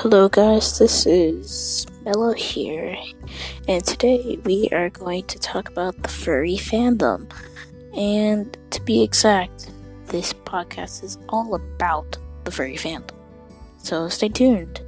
Hello, guys, this is Mello here, and today we are going to talk about the furry fandom. And to be exact, this podcast is all about the furry fandom. So stay tuned.